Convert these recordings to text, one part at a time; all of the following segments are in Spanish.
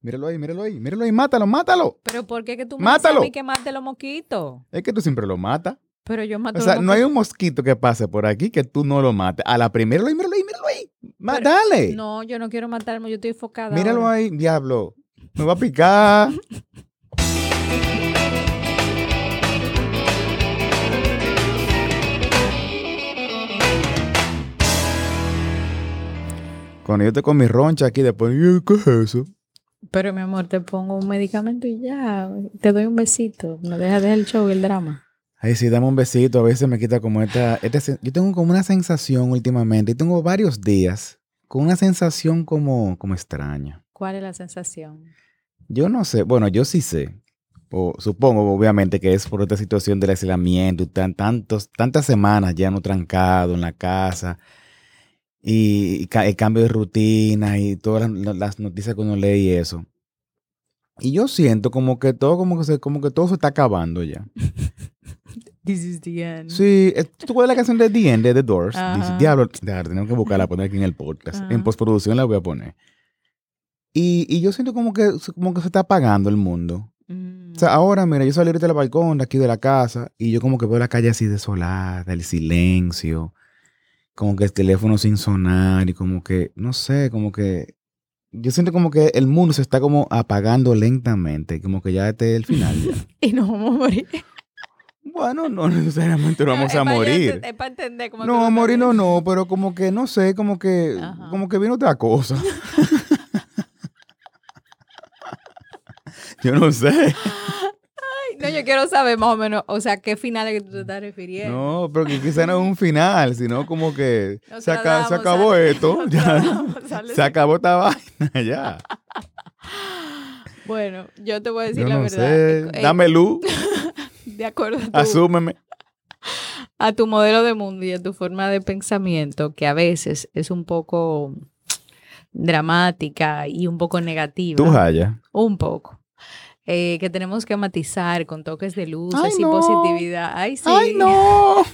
Míralo ahí, míralo ahí, míralo ahí, mátalo, mátalo. Pero ¿por qué que tú me Mátalo. mí que mate los mosquitos? Es que tú siempre lo matas. Pero yo mato O sea, los no hay un mosquito que pase por aquí que tú no lo mates. A la primera, míralo ahí, míralo ahí, míralo ahí. Ma- dale. No, yo no quiero matarme, yo estoy enfocada. míralo ahora. ahí, diablo. Me va a picar. Cuando yo te con mi roncha aquí, después, "¿Y ¿qué es eso? Pero mi amor, te pongo un medicamento y ya, te doy un besito. No dejas de el show y el drama. Ay, sí, dame un besito. A veces me quita como esta, esta Yo tengo como una sensación últimamente, y tengo varios días, con una sensación como, como extraña. ¿Cuál es la sensación? Yo no sé, bueno, yo sí sé. O supongo, obviamente, que es por esta situación del aislamiento, tan, tantos, tantas semanas ya no trancado en la casa, y, el cambio de rutina y todas las, las noticias que uno lee y eso. Y yo siento como que todo, como que se, como que todo se está acabando ya. This is the end. Sí, eh, ¿tú cuál es la canción de The End de The Doors? Dice, Ajá. diablo, diablo, tenemos que buscarla, poner aquí en el podcast. Ajá. En postproducción la voy a poner. Y, y yo siento como que, como que se está apagando el mundo. Mm. O sea, ahora, mira, yo salí ahorita del balcón de aquí de la casa y yo como que veo la calle así desolada, el silencio, como que el teléfono sin sonar y como que, no sé, como que... Yo siento como que el mundo se está como apagando lentamente, como que ya este es el final ya. Y nos vamos a morir. bueno, no necesariamente nos vamos a morir. Es para entender cómo tú No, a morir no, no, pero como que, no sé, como que, Ajá. como que vino otra cosa. Yo no sé. No, yo quiero saber más o menos, o sea, qué finales que tú te estás refiriendo. No, pero que quizá no es un final, sino como que Nos se, aca- se acabó esto, ya. Se acabó esta vaina, ya. Bueno, yo te voy a decir Yo la no verdad. sé. Eh, Dame luz, De acuerdo a tu, asúmeme. a tu modelo de mundo y a tu forma de pensamiento, que a veces es un poco dramática y un poco negativa. Tú, Jaya. Un poco. Eh, que tenemos que matizar con toques de luces Ay, y no. positividad. Ay, sí. ¡Ay, no!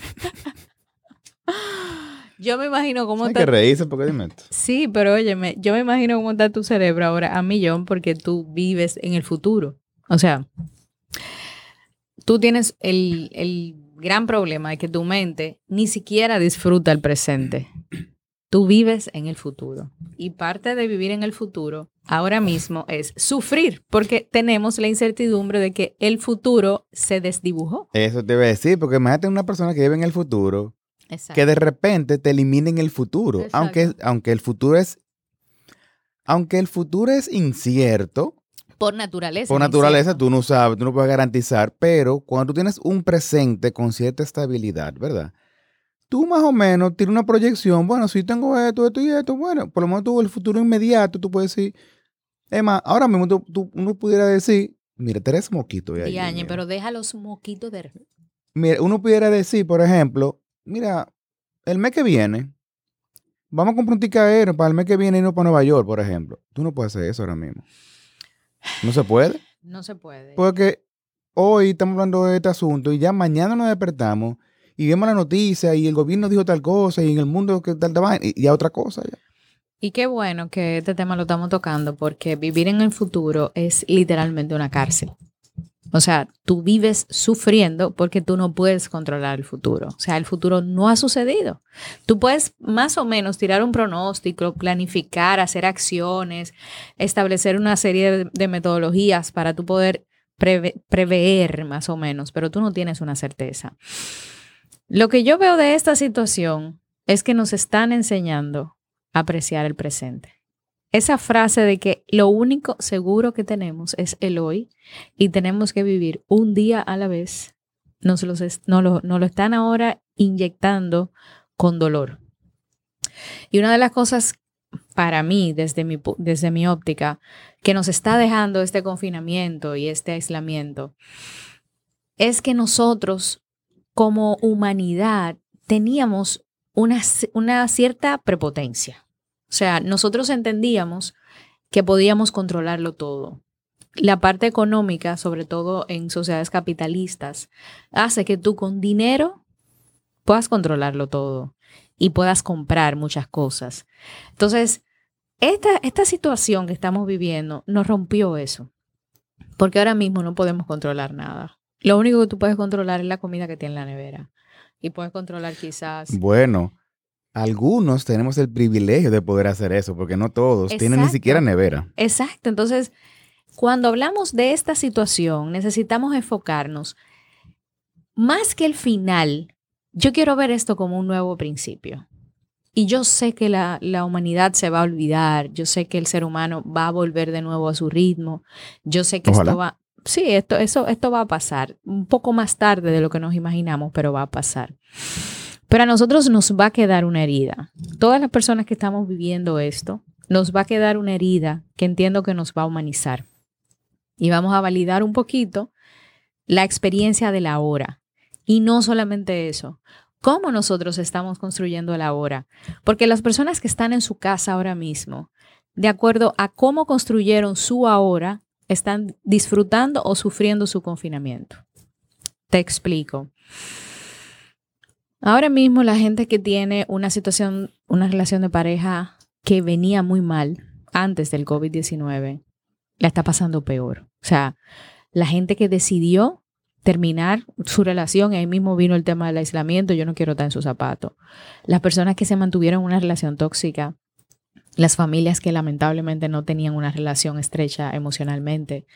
Yo me imagino cómo Hay está que reírse porque dime esto. Sí, pero óyeme, yo me imagino cómo está tu cerebro ahora a millón porque tú vives en el futuro. O sea, tú tienes el, el gran problema de que tu mente ni siquiera disfruta el presente. Tú vives en el futuro. Y parte de vivir en el futuro ahora mismo es sufrir porque tenemos la incertidumbre de que el futuro se desdibujó. Eso te iba a decir, porque imagínate una persona que vive en el futuro Exacto. que de repente te eliminen el futuro. Exacto. Aunque, aunque el futuro es. Aunque el futuro es incierto, Por naturaleza. por naturaleza tú no sabes, tú no puedes garantizar, pero cuando tú tienes un presente con cierta estabilidad, ¿verdad? Tú más o menos tienes una proyección, bueno, si tengo esto, esto y esto, bueno, por lo menos tú el futuro inmediato, tú puedes decir, es más, ahora mismo tú, tú- uno pudiera decir, mira, tres moquitos. ahí, Diañe, mira. pero deja los moquitos de... Mira, uno pudiera decir, por ejemplo, mira, el mes que viene, vamos a comprar un ticket aéreo para el mes que viene irnos para Nueva York, por ejemplo. Tú no puedes hacer eso ahora mismo. No se puede. No se puede. Porque hoy estamos hablando de este asunto y ya mañana nos despertamos y vemos la noticia y el gobierno dijo tal cosa y en el mundo que tal, tal y ya otra cosa. Ya. Y qué bueno que este tema lo estamos tocando porque vivir en el futuro es literalmente una cárcel. O sea, tú vives sufriendo porque tú no puedes controlar el futuro. O sea, el futuro no ha sucedido. Tú puedes más o menos tirar un pronóstico, planificar, hacer acciones, establecer una serie de, metodologías para tú poder preve- prever más o menos, pero tú no tienes una certeza. Lo que yo veo de esta situación es que nos están enseñando a apreciar el presente. Esa frase de que lo único seguro que tenemos es el hoy y tenemos que vivir un día a la vez, nos, los lo, lo están ahora inyectando con dolor. Y una de las cosas para mí, desde mi, desde mi óptica, que nos está dejando este confinamiento y este aislamiento, es que nosotros como humanidad teníamos una, una cierta prepotencia. O sea, nosotros entendíamos que podíamos controlarlo todo. La parte económica, sobre todo en sociedades capitalistas, hace que tú con dinero puedas controlarlo todo y puedas comprar muchas cosas. Entonces, esta, esta situación que estamos viviendo nos rompió eso. Porque ahora mismo no podemos controlar nada. Lo único que tú puedes controlar es la comida que tiene en la nevera. Y puedes controlar quizás. Bueno, algunos tenemos el privilegio de poder hacer eso, porque no todos tienen ni siquiera nevera. Exacto. Entonces, cuando hablamos de esta situación, necesitamos enfocarnos más que el final. Yo quiero ver esto como un nuevo principio. Y yo sé que la, la humanidad se va a olvidar, yo sé que el ser humano va a volver de nuevo a su ritmo, yo sé que Ojalá. esto va, sí, esto, eso, esto va a pasar un poco más tarde de lo que nos imaginamos, pero va a pasar. Pero a nosotros nos va a quedar una herida. Todas las personas que estamos viviendo esto, nos va a quedar una herida que entiendo que nos va a humanizar. Y vamos a validar un poquito la experiencia de la hora. Y no solamente eso, cómo nosotros estamos construyendo la hora. Porque las personas que están en su casa ahora mismo, de acuerdo a cómo construyeron su ahora, están disfrutando o sufriendo su confinamiento. Te explico. Ahora mismo la gente que tiene una situación, una relación de pareja que venía muy mal antes del COVID-19, la está pasando peor. O sea, la gente que decidió terminar su relación, ahí mismo vino el tema del aislamiento, yo no quiero estar en sus zapatos. Las personas que se mantuvieron en una relación tóxica, las familias que lamentablemente no tenían una relación estrecha emocionalmente,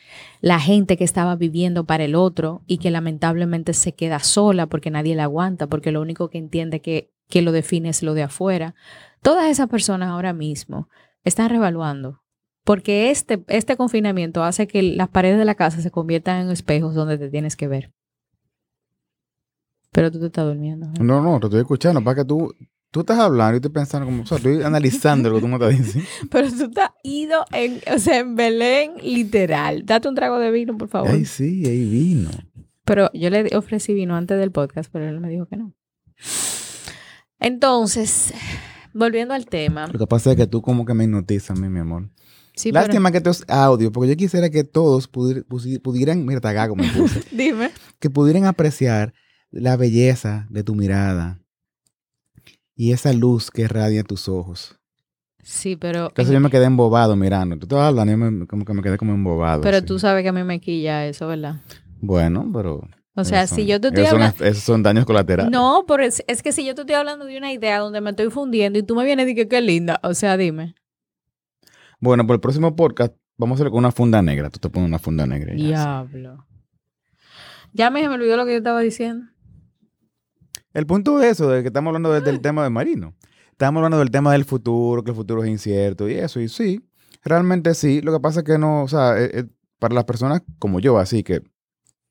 la gente que estaba viviendo para el otro y que lamentablemente se queda sola porque nadie la aguanta, porque lo único que entiende que, que lo define es lo de afuera. Todas esas personas ahora mismo están revaluando. Porque este, este confinamiento hace que las paredes de la casa se conviertan en espejos donde te tienes que ver. Pero tú te estás durmiendo. No, no, te estoy escuchando. Para que tú, tú estás hablando y estoy pensando como, o sea, estoy analizando lo que tú me estás diciendo. Pero tú estás ido en, o sea, en Belén, literal. Date un trago de vino, por favor. Ay, sí, ahí vino. Pero yo le ofrecí vino antes del podcast, pero él me dijo que no. Entonces, volviendo al tema. Lo que pasa es que tú como que me hipnotizas a mí, mi amor. Sí, pero- Lástima que esto es audio, porque yo quisiera que todos pudi- pudieran, mira, te agago, me puse, dime. que pudieran apreciar la belleza de tu mirada y esa luz que irradia tus ojos. Sí, pero. Entonces yo me quedé embobado mirando. Tú hablando y yo me- como que me quedé como embobado. Pero así. tú sabes que a mí me quilla eso, ¿verdad? Bueno, pero... O sea, si yo te estoy esos son- hablando. Esos son daños colaterales. No, pero es, es que si yo te estoy hablando de una idea donde me estoy fundiendo y tú me vienes y que qué linda. O sea, dime. Bueno, por el próximo podcast vamos a hacerlo con una funda negra. Tú te pones una funda negra. y Diablo. Ya me, me olvidó lo que yo estaba diciendo. El punto es eso, de que estamos hablando de- Ah. del tema de Marino. Estamos hablando del tema del futuro, que el futuro es incierto y eso. Y sí, realmente sí. Lo que pasa es que no, o sea, eh, eh, para las personas como yo, así que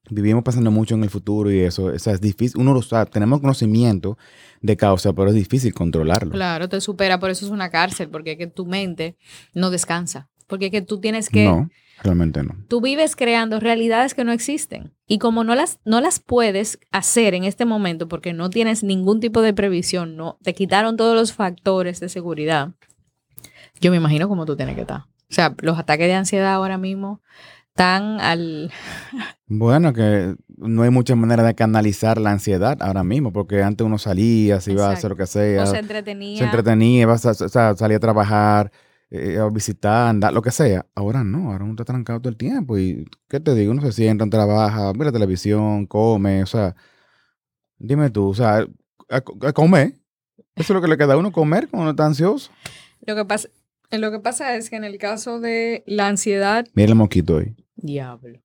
vivimos pensando mucho en el futuro y eso, o sea, es difícil. Uno lo sabe, tenemos conocimiento de causa, pero es difícil controlarlo. Claro, te supera, por eso es una cárcel, porque es que tu mente no descansa. Porque es que tú tienes que. No, realmente no. Tú vives creando realidades que no existen. Y como no las, no las puedes hacer en este momento porque no tienes ningún tipo de previsión, no, te quitaron todos los factores de seguridad, yo me imagino cómo tú tienes que estar. O sea, los ataques de ansiedad ahora mismo están al... Bueno, que no hay mucha manera de canalizar la ansiedad ahora mismo, porque antes uno salía, se iba a hacer lo que sea, O se se entretenía. entretenía, iba a, o sea, salía a trabajar, eh, a visitar, andar, lo que sea. Ahora no, ahora uno está trancado todo el tiempo. Y, ¿qué te digo? Uno se sienta, trabaja, mira televisión, come, o sea, dime tú, o sea, a, a comer. Eso es lo que le queda a uno, comer cuando uno está ansioso. Lo que pasa, lo que pasa es que en el caso de la ansiedad, Mira el mosquito ahí. Diablo.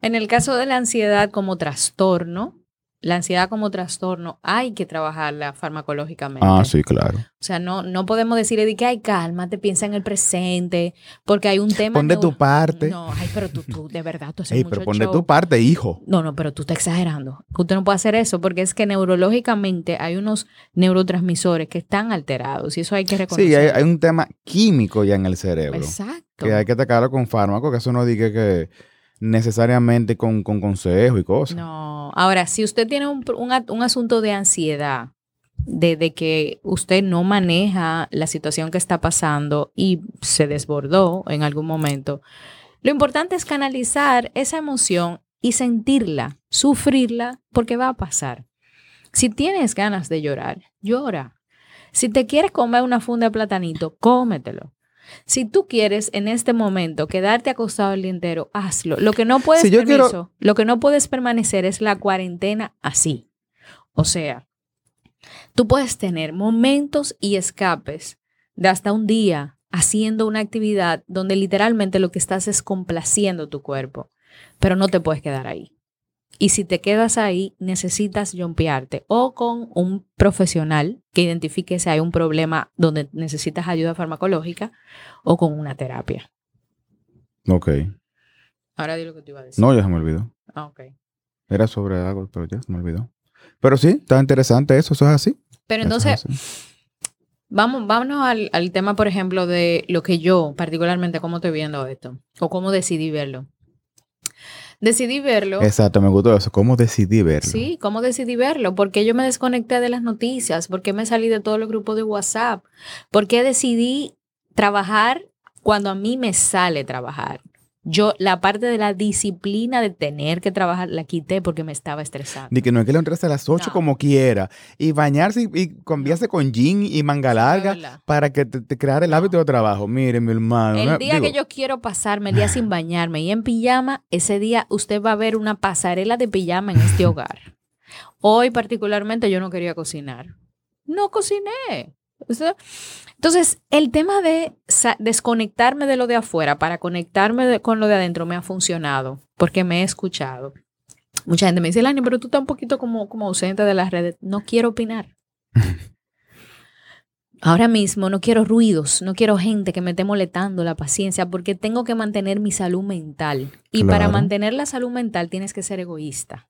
En el caso de la ansiedad como trastorno, la ansiedad como trastorno hay que trabajarla farmacológicamente. Ah, sí, claro. O sea, no, no podemos decirle de que, ay, cálmate, piensa en el presente, porque hay un tema... Pon de tu parte. No, ay, pero tú, tú, de verdad, tú haces Ey, mucho pero pon de tu parte, hijo. No, no, pero tú estás exagerando. Usted no puede hacer eso porque es que neurológicamente hay unos neurotransmisores que están alterados y eso hay que reconocer. Sí, hay, hay un tema químico ya en el cerebro. Exacto. Que hay que atacarlo con fármaco, que eso no diga que necesariamente con, con consejo y cosas. No, ahora, si usted tiene un, un asunto de ansiedad, de, de que usted no maneja la situación que está pasando y se desbordó en algún momento, lo importante es canalizar esa emoción y sentirla, sufrirla, porque va a pasar. Si tienes ganas de llorar, llora. Si te quieres comer una funda de platanito, cómetelo. Si tú quieres en este momento quedarte acostado el día entero, hazlo. Lo que no puedes, Si yo permiso, quiero- lo que no puedes permanecer es la cuarentena así. O sea, tú puedes tener momentos y escapes de hasta un día haciendo una actividad donde literalmente lo que estás es complaciendo tu cuerpo, pero no te puedes quedar ahí. Y si te quedas ahí, necesitas jumpearte o con un profesional que identifique si hay un problema donde necesitas ayuda farmacológica o con una terapia. Ok. Ahora di lo que te iba a decir. No, ya se me olvidó. Ah, ok. Era sobre algo, pero ya se me olvidó. Pero sí, está interesante eso, eso es así. Pero es entonces, así. vamos, vámonos al, al tema, por ejemplo, de lo que yo, particularmente, cómo estoy viendo esto o cómo decidí verlo. Decidí verlo. Exacto, me gustó eso. ¿Cómo decidí verlo? Sí, ¿cómo decidí verlo? Porque yo me desconecté de las noticias, porque me salí de todos los grupos de WhatsApp, porque decidí trabajar cuando a mí me sale trabajar. Yo la parte de la disciplina de tener que trabajar la quité porque me estaba estresando. Ni que no es que le entres a las 8 No. como quiera. Y bañarse y, y cambiarse con jean y manga larga para que te, te creara el hábito de trabajo. Mire, mi hermano. El día digo, que yo quiero pasarme el día sin bañarme y en pijama, ese día usted va a ver una pasarela de pijama en este hogar. Hoy particularmente yo no quería cocinar. No cociné. Entonces, el tema de desconectarme de lo de afuera para conectarme de- con lo de adentro me ha funcionado porque me he escuchado. Mucha gente me dice, Lani, pero tú estás un poquito como, como ausente de las redes. No quiero opinar. Ahora mismo no quiero ruidos, no quiero gente que me esté molestando la paciencia porque tengo que mantener mi salud mental. Y para mantener la salud mental tienes que ser egoísta.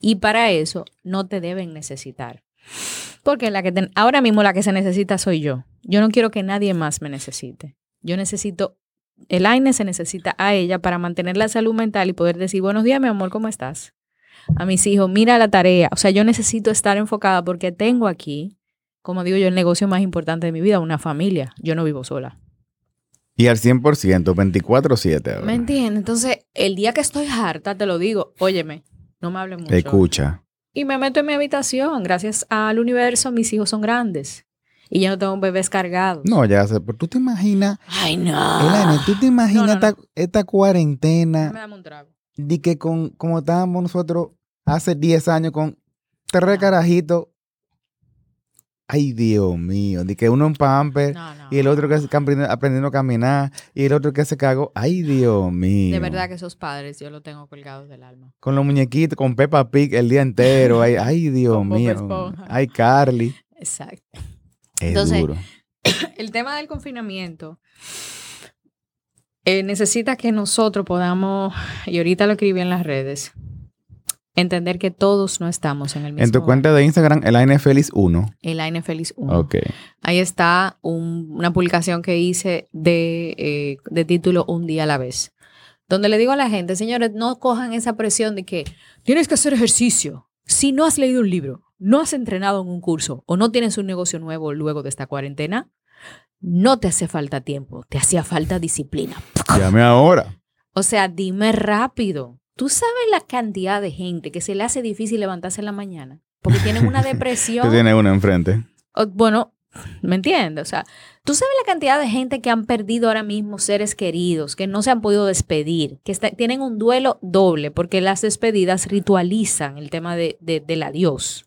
Y para eso no te deben necesitar. Porque la que te- ahora mismo la que se necesita soy yo. Yo no quiero que nadie más me necesite. Yo necesito, el AINE se necesita a ella para mantener la salud mental y poder decir, buenos días, mi amor, ¿cómo estás? A mis hijos, mira la tarea. O sea, yo necesito estar enfocada porque tengo aquí, como digo yo, el negocio más importante de mi vida, una familia. Yo no vivo sola. Y al 100%, 24-7. ahora. ¿Me entiendes? Entonces, el día que estoy harta, te lo digo, óyeme, no me hables mucho. Escucha. Y me meto en mi habitación. Gracias al universo, mis hijos son grandes. Y yo no tengo bebés cargados. No, ya sé. Pero tú te imaginas, Ay, no. Elena, tú te imaginas No, no, no. Esta, esta cuarentena Me dame un trago. de que con, como estábamos nosotros hace 10 años con tres carajitos. Ay, Dios mío. De que uno en pamper No, no. y el otro que está aprendiendo, a caminar y el otro que se cagó. Ay, Dios mío. De verdad que esos padres yo los tengo colgados del alma. Con los muñequitos, con Peppa Pig el día entero. Ay, ay Dios Con mío. Ay, Carly. Exacto. Es Entonces, duro. El tema del confinamiento eh, necesita que nosotros podamos, y ahorita lo escribí en las redes, entender que todos no estamos en el mismo En tu cuenta de Instagram, el Feliz 1. El Feliz 1. Ok. Ahí está un- una publicación que hice de, eh, de título Un día a la vez, donde le digo a la gente, señores, no cojan esa presión de que tienes que hacer ejercicio. Si no has leído un libro, no has entrenado en un curso o no tienes un negocio nuevo luego de esta cuarentena, no te hace falta tiempo, te hacía falta disciplina. Llame ahora. O sea, dime rápido. ¿Tú sabes la cantidad de gente que se le hace difícil levantarse en la mañana? Porque tienen una depresión. Tú tienes uno enfrente. O- bueno, ¿me entiendes? O sea, tú sabes la cantidad de gente que han perdido ahora mismo seres queridos, que no se han podido despedir, que está- tienen un duelo doble, porque las despedidas ritualizan el tema de, de- del adiós.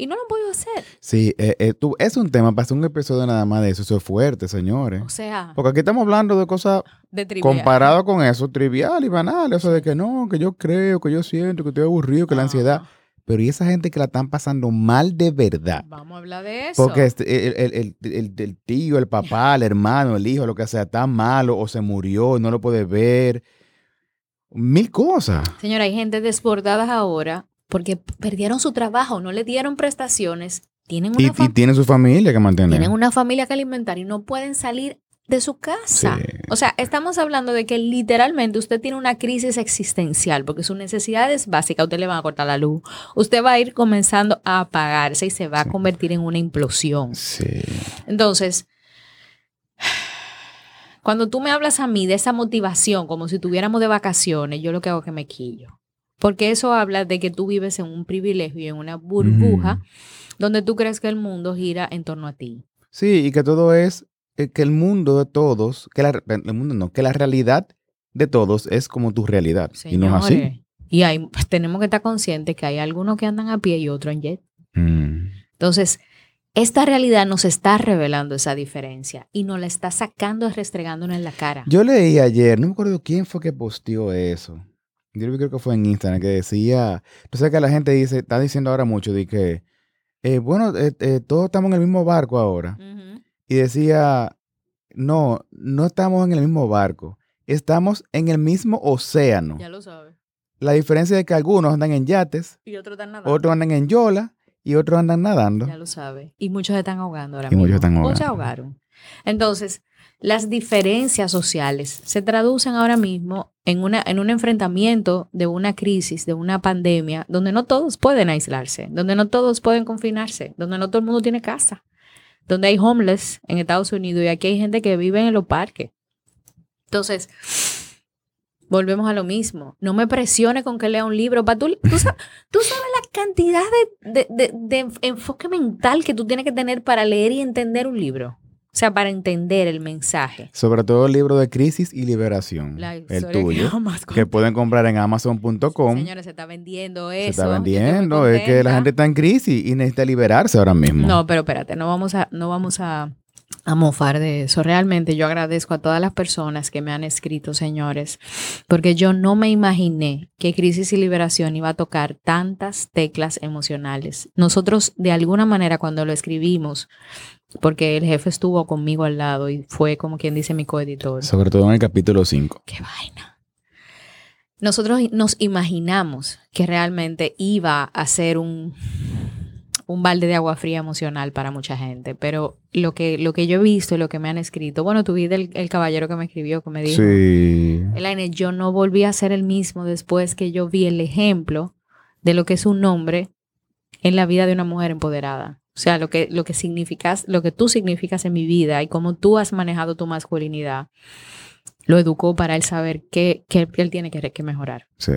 Y no lo han podido hacer. Sí, eh, eh, tú, es un tema, hacer un episodio nada más de eso, eso es fuerte, señores. O sea, Porque aquí estamos hablando de cosas de trivial. comparado con eso, trivial y banal, eso de que no, que yo creo, que yo siento, que estoy aburrido, que la ansiedad. Pero y esa gente que la están pasando mal de verdad. Vamos a hablar de eso. Porque este, el, el- el- el- el tío, el papá, el hermano, el hijo, lo que sea, está malo o se murió, no lo puede ver. Mil cosas. Señora, hay gente desbordada ahora porque perdieron su trabajo, no le dieron prestaciones, tienen una, Y, y tiene su familia que mantener. tienen una familia que alimentar y no pueden salir de su casa. Sí. O sea, estamos hablando de que literalmente usted tiene una crisis existencial porque sus necesidades básicas, usted le van a cortar la luz, usted va a ir comenzando a apagarse y se va a convertir en una implosión. Sí. Entonces, cuando tú me hablas a mí de esa motivación, como si tuviéramos de vacaciones, yo lo que hago es que me quillo. Porque eso habla de que tú vives en un privilegio y en una burbuja Mm. donde tú crees que el mundo gira en torno a ti. Sí, y que todo es eh, que el mundo de todos, que la, el mundo no, que la realidad de todos es como tu realidad. y no es así. Señores, Y hay, pues, tenemos que estar conscientes que hay algunos que andan a pie y otros en jet. Mm. Entonces, esta realidad nos está revelando esa diferencia y nos la está sacando y restregándonos en la cara. Yo leí ayer, no me acuerdo quién fue que posteó eso. Yo creo que fue en Instagram, que decía, tú sabes que la gente dice, está diciendo ahora mucho de que, eh, bueno, eh, eh, todos estamos en el mismo barco ahora. Y decía, no, no estamos en el mismo barco, estamos en el mismo océano. Ya lo sabes. La diferencia es que algunos andan en yates, Y otros están nadando. otros andan en yola y otros andan nadando. Ya lo sabe. Y muchos se están ahogando ahora Y muchos mismo. están O se ahogando. ahogaron. Entonces, las diferencias sociales se traducen ahora mismo en, una, en un enfrentamiento de una crisis, de una pandemia, donde no todos pueden aislarse, donde no todos pueden confinarse, donde no todo el mundo tiene casa, donde hay homeless en Estados Unidos y aquí hay gente que vive en los parques. Entonces, volvemos a lo mismo. No me presione con que lea un libro. Tú, tú sa- tú sabes la cantidad de, de- de- de enf- enfoque mental que tú tienes que tener para leer y entender un libro. O sea, para entender el mensaje. Sobre todo el libro de Crisis y Liberación, La el que tuyo, que pueden comprar en amazon.com. Señores, se está vendiendo Se eso. está estoy muy vendiendo, es que la gente está en crisis y necesita liberarse ahora mismo. No, pero espérate, no vamos a, no vamos a, a mofar de eso. Realmente yo agradezco a todas las personas que me han escrito, señores, porque yo no me imaginé que Crisis y Liberación iba a tocar tantas teclas emocionales. Nosotros, de alguna manera, cuando lo escribimos, porque el jefe estuvo conmigo al lado y fue como quien dice mi coeditor. Sobre todo en el capítulo 5. ¡Qué vaina! Nosotros nos imaginamos que realmente iba a ser un, un balde de agua fría emocional para mucha gente, pero lo que, lo que yo he visto y lo que me han escrito, bueno, tu vida el, el caballero que me escribió, que me dijo, Sí. Elaine, yo no volví a ser el mismo después que yo vi el ejemplo de lo que es un hombre en la vida de una mujer empoderada. O sea, lo que, lo que significas, lo que tú significas en mi vida y cómo tú has manejado tu masculinidad, lo educó para él saber qué, qué él tiene que, que mejorar. Sí.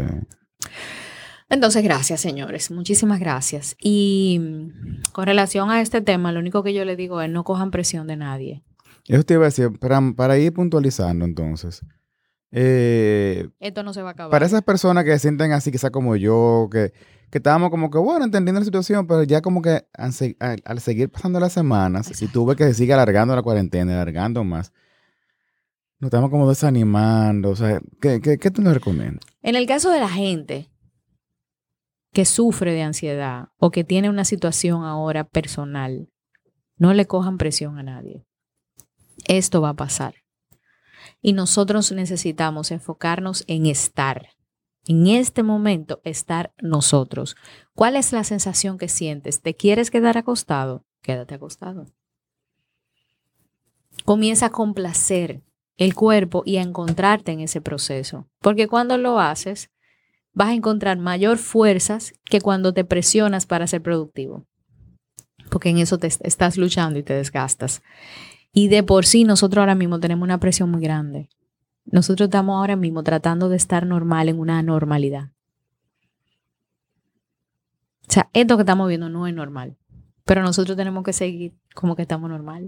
Entonces, gracias, señores. Muchísimas gracias. Y mm, con relación a este tema, lo único que yo le digo es no cojan presión de nadie. Eso te iba a decir, para, para ir puntualizando entonces. eh, Esto no se va a acabar. para esas personas que se sienten así, quizá como yo, que, que estábamos como que, bueno, entendiendo la situación, pero ya como que al, se- al- al seguir pasando las semanas y tuve que se sigue alargando la cuarentena, alargando más, nos estamos como desanimando. O sea, ¿qué, qué, qué tú nos recomiendas? En el caso de la gente que sufre de ansiedad o que tiene una situación ahora personal, no le cojan presión a nadie. Esto va a pasar. Y nosotros necesitamos enfocarnos en estar. En este momento, estar nosotros. ¿Cuál es la sensación que sientes? ¿Te quieres quedar acostado? Quédate acostado. Comienza a complacer el cuerpo y a encontrarte en ese proceso. Porque cuando lo haces, vas a encontrar mayor fuerzas que cuando te presionas para ser productivo. Porque en eso te est- estás luchando y te desgastas. Y de por sí nosotros ahora mismo tenemos una presión muy grande. Nosotros estamos ahora mismo tratando de estar normal en una anormalidad. O sea, esto que estamos viendo no es normal. Pero nosotros tenemos que seguir como que estamos normal.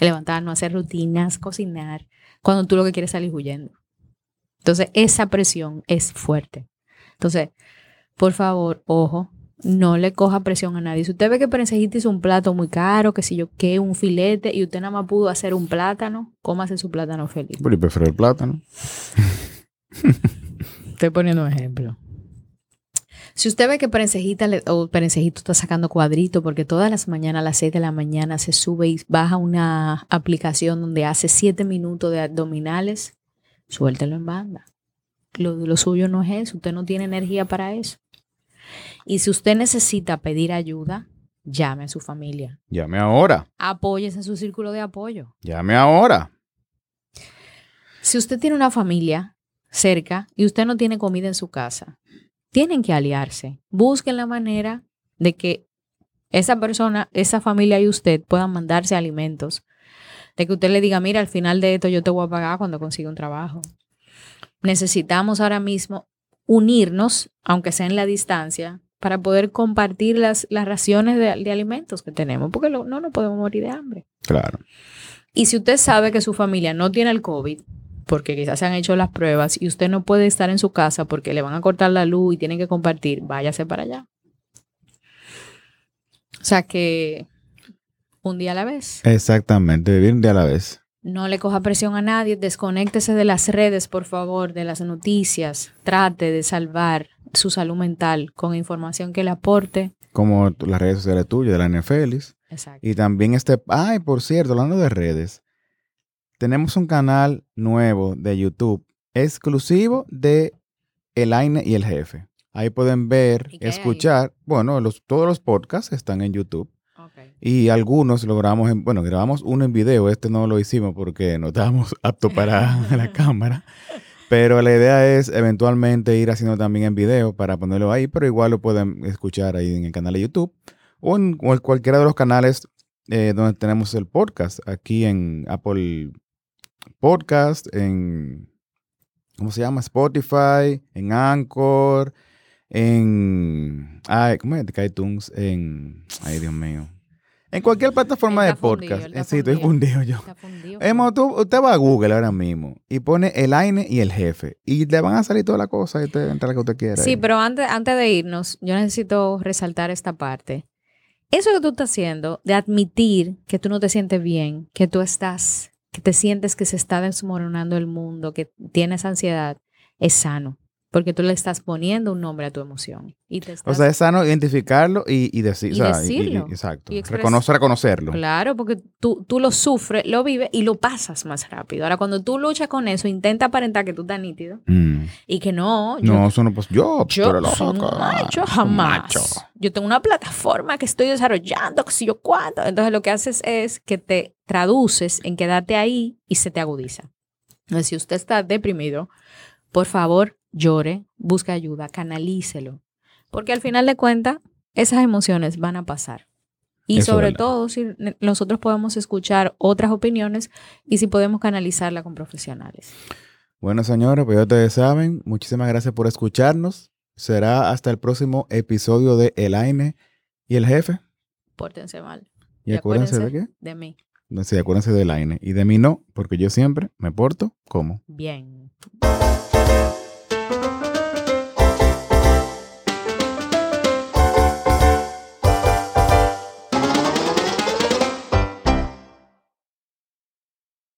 Levantarnos, hacer rutinas, cocinar, cuando tú lo que quieres es salir huyendo. Entonces, esa presión es fuerte. Entonces, por favor, ojo, no le coja presión a nadie. Si usted ve que Prensejita hizo un plato muy caro, que si yo qué, un filete, y usted nada más pudo hacer un plátano, cómase su plátano feliz. Pero yo prefiero el plátano. Estoy poniendo un ejemplo. Si usted ve que Perencejita le- o Perencejito está sacando cuadrito porque todas las mañanas a las 6 de la mañana se sube y baja una aplicación donde hace 7 minutos de abdominales, suéltelo en banda. Lo, lo suyo no es eso, usted no tiene energía para eso. Y si usted necesita pedir ayuda, llame a su familia. Llame ahora. Apóyese en su círculo de apoyo. Llame ahora. Si usted tiene una familia cerca y usted no tiene comida en su casa, tienen que aliarse. Busquen la manera de que esa persona, esa familia y usted puedan mandarse alimentos. De que usted le diga, mira, al final de esto yo te voy a pagar cuando consiga un trabajo. Necesitamos ahora mismo unirnos, aunque sea en la distancia, para poder compartir las, las raciones de, de alimentos que tenemos, porque lo- no nos podemos morir de hambre. Claro. Y si usted sabe que su familia no tiene el COVID, porque quizás se han hecho las pruebas y usted no puede estar en su casa porque le van a cortar la luz y tienen que compartir, váyase para allá. O sea que un día a la vez. Exactamente, vivir un día a la vez. No le coja presión a nadie, desconéctese de las redes, por favor, de las noticias. Trate de salvar su salud mental con información que le aporte. Como las redes sociales tuyas, de la Nefelis. Exacto. Y también este, ay, por cierto, hablando de redes, tenemos un canal nuevo de YouTube exclusivo de El Aine y el Jefe. Ahí pueden ver, escuchar, bueno, los, todos los podcasts están en YouTube. Y algunos lo grabamos en, bueno, grabamos uno en video, este no lo hicimos porque no estábamos aptos para la cámara. Pero la idea es eventualmente ir haciendo también en video para ponerlo ahí, pero igual lo pueden escuchar ahí en el canal de YouTube o en cual- cualquiera de los canales eh, donde tenemos el podcast, aquí en Apple Podcast, en, ¿cómo se llama? Spotify, en Anchor, en, ay, ¿cómo es? iTunes, en, ay, Dios mío. En cualquier plataforma de fundido, podcast. él Eh, Sí, estoy fundido. fundido yo. Fundido. Tú- usted va a Google ahora mismo y pone el AINE y el jefe y le van a salir todas las cosas y usted entra la que usted quiera. Sí, ahí. pero antes, antes de irnos, yo necesito resaltar esta parte. Eso que tú estás haciendo, de admitir que tú no te sientes bien, que tú estás, que te sientes que se está desmoronando el mundo, que tienes ansiedad, es sano. Porque tú le estás poniendo un nombre a tu emoción. Y te O estás- sea, es sano identificarlo y, y decir, Y o sea, y- y- decirlo. exacto. Y expres- Reconocer, reconocerlo. Claro, porque tú, tú lo sufres, lo vives y lo pasas más rápido. Ahora, cuando tú luchas con eso, intenta aparentar que tú estás nítido Mm. y que no, yo No, eso no pues yo, Yo pero soy macho jamás. macho. Yo tengo una plataforma que estoy desarrollando, que si yo cuánto. Entonces lo que haces es que te traduces en quedarte ahí y se te agudiza. Entonces, si usted está deprimido, por favor, llore, busque ayuda, canalícelo. Porque al final de cuentas, esas emociones van a pasar. Y Eso sobre verdad. todo si nosotros podemos escuchar otras opiniones y si podemos canalizarla con profesionales. Bueno, señores, pues ya ustedes saben, muchísimas gracias por escucharnos. Será hasta el próximo episodio de El Aine y el Jefe. Pórtense mal. Y, Y acuérdense de acuérdense qué. De mí. No sé, acuérdense del Aine. Y de mí no, porque yo siempre me porto como. Bien.